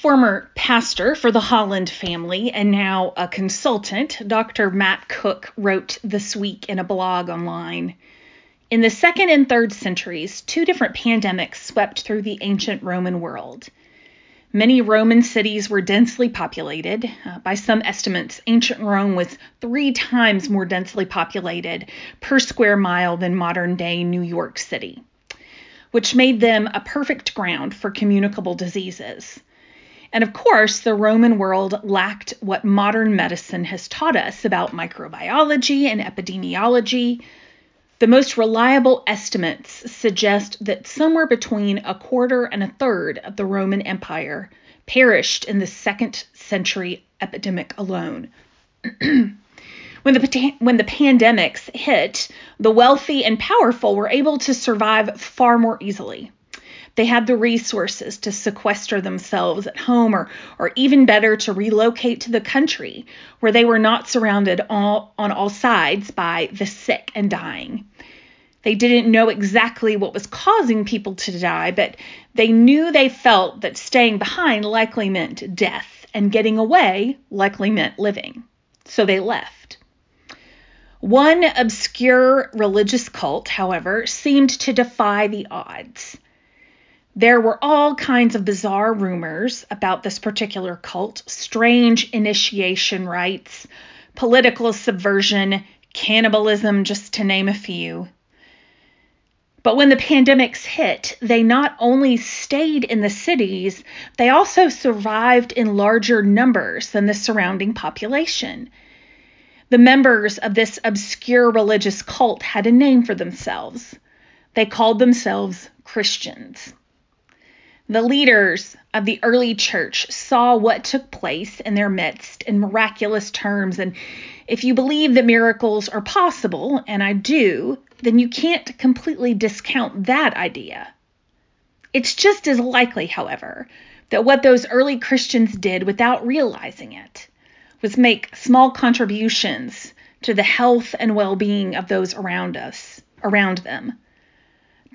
Former pastor for the Holland family and now a consultant, Dr. Matt Cook wrote this week in a blog online. In the second and third centuries, two different pandemics swept through the ancient Roman world. Many Roman cities were densely populated. Uh, by some estimates, ancient Rome was three times more densely populated per square mile than modern day New York City, which made them a perfect ground for communicable diseases. And of course, the Roman world lacked what modern medicine has taught us about microbiology and epidemiology. The most reliable estimates suggest that somewhere between a quarter and a third of the Roman Empire perished in the second century epidemic alone. when the when the pandemics hit, the wealthy and powerful were able to survive far more easily. They had the resources to sequester themselves at home or, or even better to relocate to the country where they were not surrounded all, on all sides by the sick and dying. They didn't know exactly what was causing people to die, but they knew they felt that staying behind likely meant death and getting away likely meant living. So they left. One obscure religious cult, however, seemed to defy the odds. There were all kinds of bizarre rumors about this particular cult strange initiation rites, political subversion, cannibalism, just to name a few. But when the pandemics hit, they not only stayed in the cities, they also survived in larger numbers than the surrounding population. The members of this obscure religious cult had a name for themselves. They called themselves Christians. The leaders of the early church saw what took place in their midst in miraculous terms. And if you believe that miracles are possible, and I do, then you can't completely discount that idea. It's just as likely, however, that what those early Christians did without realizing it was make small contributions to the health and well being of those around us, around them.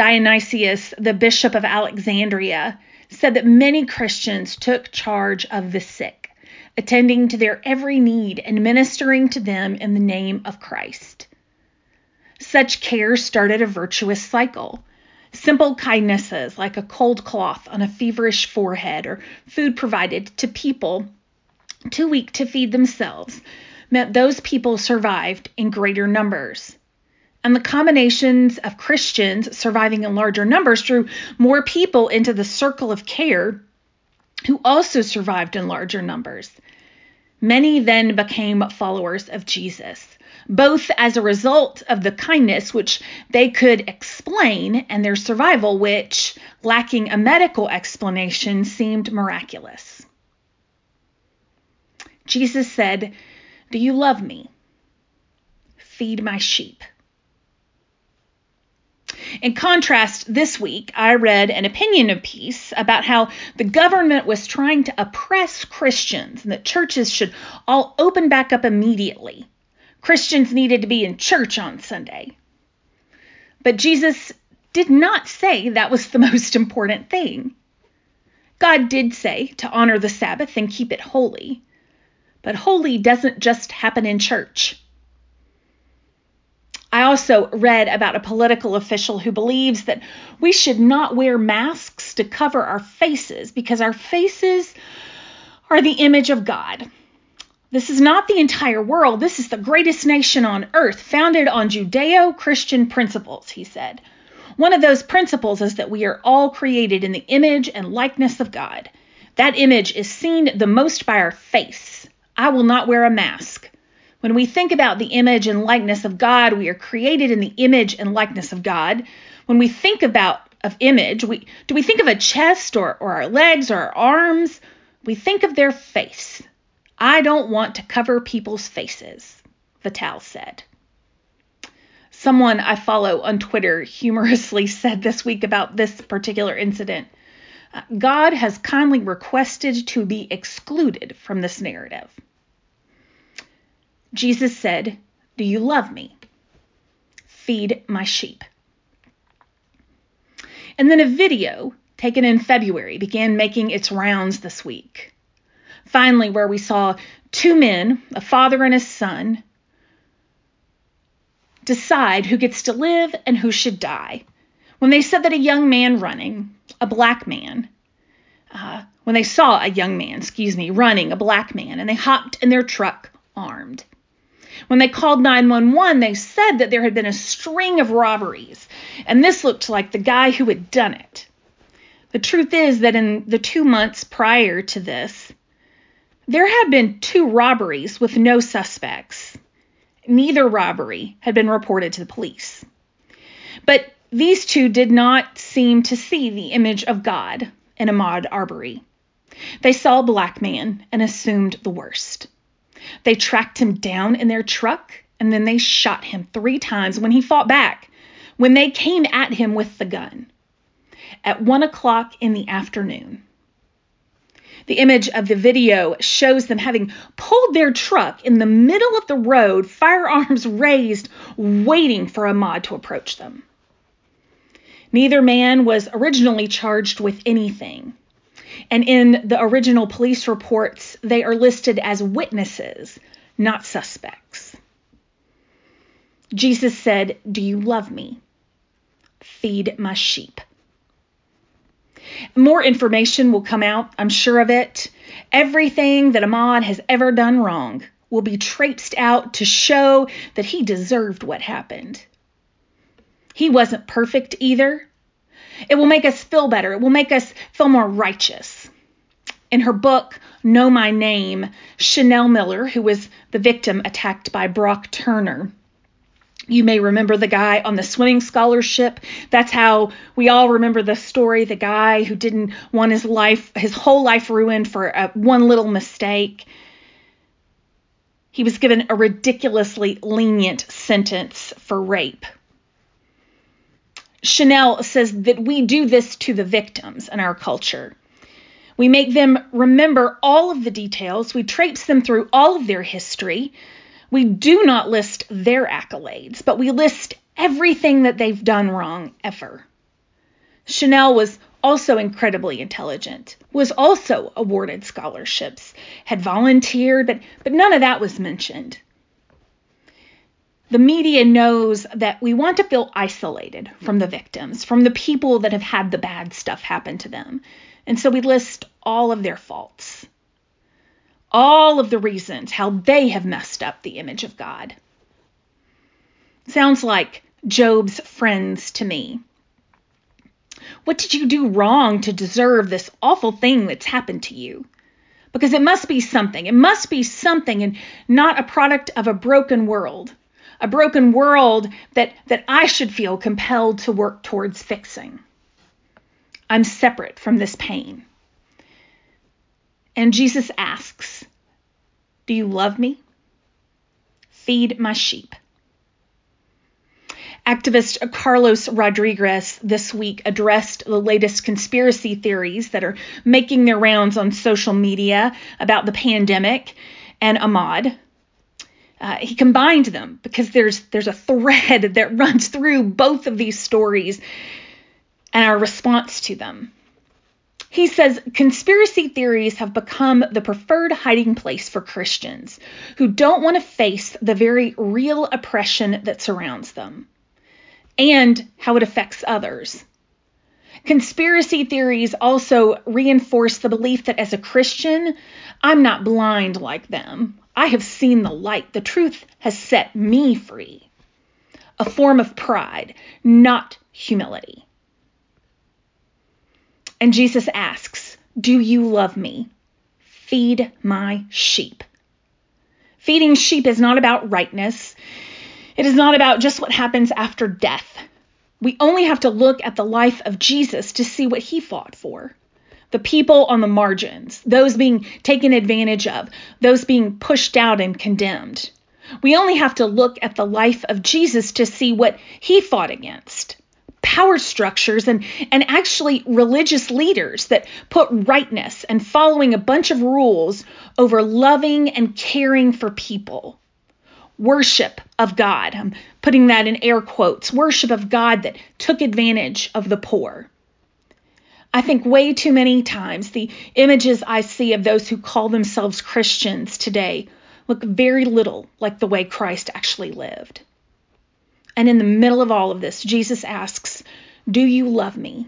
Dionysius, the bishop of Alexandria, said that many Christians took charge of the sick, attending to their every need and ministering to them in the name of Christ. Such care started a virtuous cycle. Simple kindnesses like a cold cloth on a feverish forehead or food provided to people too weak to feed themselves meant those people survived in greater numbers. And the combinations of Christians surviving in larger numbers drew more people into the circle of care who also survived in larger numbers. Many then became followers of Jesus, both as a result of the kindness which they could explain and their survival, which, lacking a medical explanation, seemed miraculous. Jesus said, Do you love me? Feed my sheep. In contrast, this week I read an opinion piece about how the government was trying to oppress Christians and that churches should all open back up immediately. Christians needed to be in church on Sunday. But Jesus did not say that was the most important thing. God did say to honor the Sabbath and keep it holy. But holy doesn't just happen in church. I also read about a political official who believes that we should not wear masks to cover our faces because our faces are the image of God. This is not the entire world. This is the greatest nation on earth, founded on Judeo Christian principles, he said. One of those principles is that we are all created in the image and likeness of God. That image is seen the most by our face. I will not wear a mask. When we think about the image and likeness of God, we are created in the image and likeness of God. When we think about of image, we do we think of a chest or, or our legs or our arms? We think of their face. I don't want to cover people's faces, Vitale said. Someone I follow on Twitter humorously said this week about this particular incident uh, God has kindly requested to be excluded from this narrative. Jesus said, Do you love me? Feed my sheep. And then a video taken in February, began making its rounds this week. Finally, where we saw two men, a father and a son, decide who gets to live and who should die. When they said that a young man running, a black man, uh, when they saw a young man, excuse me, running, a black man, and they hopped in their truck armed. When they called 911, they said that there had been a string of robberies, and this looked like the guy who had done it. The truth is that in the two months prior to this, there had been two robberies with no suspects. Neither robbery had been reported to the police. But these two did not seem to see the image of God in Ahmaud Arbery. They saw a black man and assumed the worst. They tracked him down in their truck and then they shot him three times when he fought back, when they came at him with the gun. At one o'clock in the afternoon, the image of the video shows them having pulled their truck in the middle of the road, firearms raised, waiting for Ahmaud to approach them. Neither man was originally charged with anything. And in the original police reports, they are listed as witnesses, not suspects. Jesus said, Do you love me? Feed my sheep. More information will come out, I'm sure of it. Everything that Ahmaud has ever done wrong will be traipsed out to show that he deserved what happened. He wasn't perfect either. It will make us feel better. It will make us feel more righteous. In her book, Know My Name, Chanel Miller, who was the victim attacked by Brock Turner, you may remember the guy on the swimming scholarship. That's how we all remember the story. The guy who didn't want his life, his whole life ruined for a, one little mistake. He was given a ridiculously lenient sentence for rape. Chanel says that we do this to the victims in our culture. We make them remember all of the details, we traipse them through all of their history, we do not list their accolades, but we list everything that they've done wrong ever. Chanel was also incredibly intelligent, was also awarded scholarships, had volunteered, but, but none of that was mentioned. The media knows that we want to feel isolated from the victims, from the people that have had the bad stuff happen to them. And so we list all of their faults all of the reasons how they have messed up the image of God. Sounds like Job's friends to me. What did you do wrong to deserve this awful thing that's happened to you? Because it must be something. It must be something and not a product of a broken world. A broken world that, that I should feel compelled to work towards fixing. I'm separate from this pain. And Jesus asks, Do you love me? Feed my sheep. Activist Carlos Rodriguez this week addressed the latest conspiracy theories that are making their rounds on social media about the pandemic and Ahmaud. Uh, he combined them because there's there's a thread that runs through both of these stories and our response to them. He says conspiracy theories have become the preferred hiding place for Christians who don't want to face the very real oppression that surrounds them and how it affects others. Conspiracy theories also reinforce the belief that as a Christian, I'm not blind like them. I have seen the light. The truth has set me free. A form of pride, not humility. And Jesus asks, Do you love me? Feed my sheep. Feeding sheep is not about rightness. It is not about just what happens after death. We only have to look at the life of Jesus to see what he fought for. The people on the margins, those being taken advantage of, those being pushed out and condemned. We only have to look at the life of Jesus to see what he fought against power structures and, and actually religious leaders that put rightness and following a bunch of rules over loving and caring for people. Worship of God, I'm putting that in air quotes, worship of God that took advantage of the poor. I think way too many times the images I see of those who call themselves Christians today look very little like the way Christ actually lived. And in the middle of all of this, Jesus asks, Do you love me?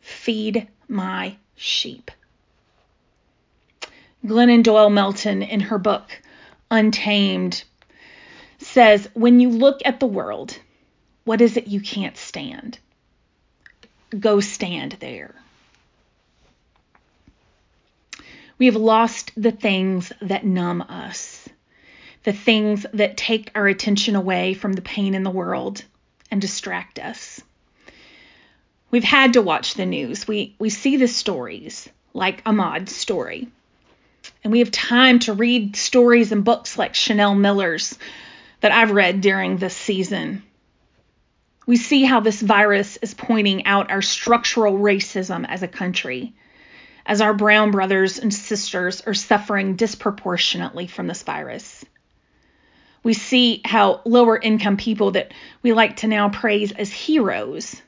Feed my sheep. Glennon Doyle Melton, in her book Untamed, says, When you look at the world, what is it you can't stand? Go stand there. We have lost the things that numb us, the things that take our attention away from the pain in the world and distract us. We've had to watch the news. We, we see the stories, like Ahmaud's story. And we have time to read stories and books like Chanel Miller's that I've read during this season. We see how this virus is pointing out our structural racism as a country as our brown brothers and sisters are suffering disproportionately from this virus. We see how lower income people that we like to now praise as heroes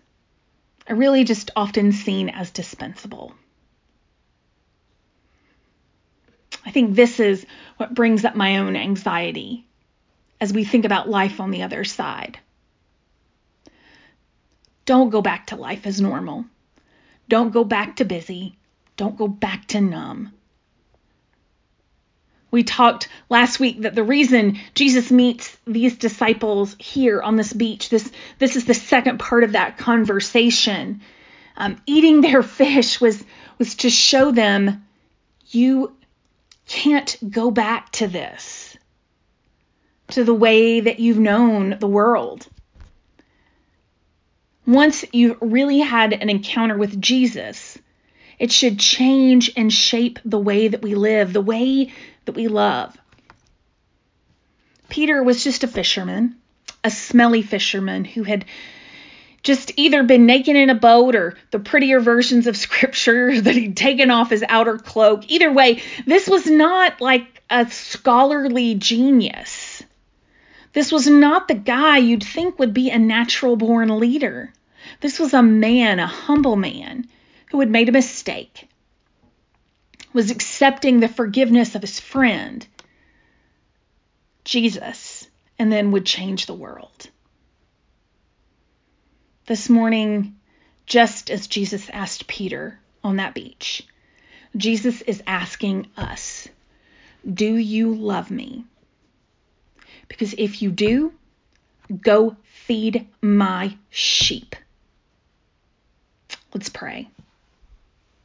are really just often seen as dispensable. I think this is what brings up my own anxiety as we think about life on the other side. Don't go back to life as normal. Don't go back to busy. Don't go back to numb. We talked last week that the reason Jesus meets these disciples here on this beach, this, this is the second part of that conversation. Um, eating their fish was, was to show them you can't go back to this, to the way that you've known the world. Once you've really had an encounter with Jesus, it should change and shape the way that we live, the way that we love. Peter was just a fisherman, a smelly fisherman who had just either been naked in a boat or the prettier versions of scripture that he'd taken off his outer cloak. Either way, this was not like a scholarly genius. This was not the guy you'd think would be a natural born leader. This was a man, a humble man, who had made a mistake, was accepting the forgiveness of his friend, Jesus, and then would change the world. This morning, just as Jesus asked Peter on that beach, Jesus is asking us, Do you love me? Because if you do, go feed my sheep. Let's pray.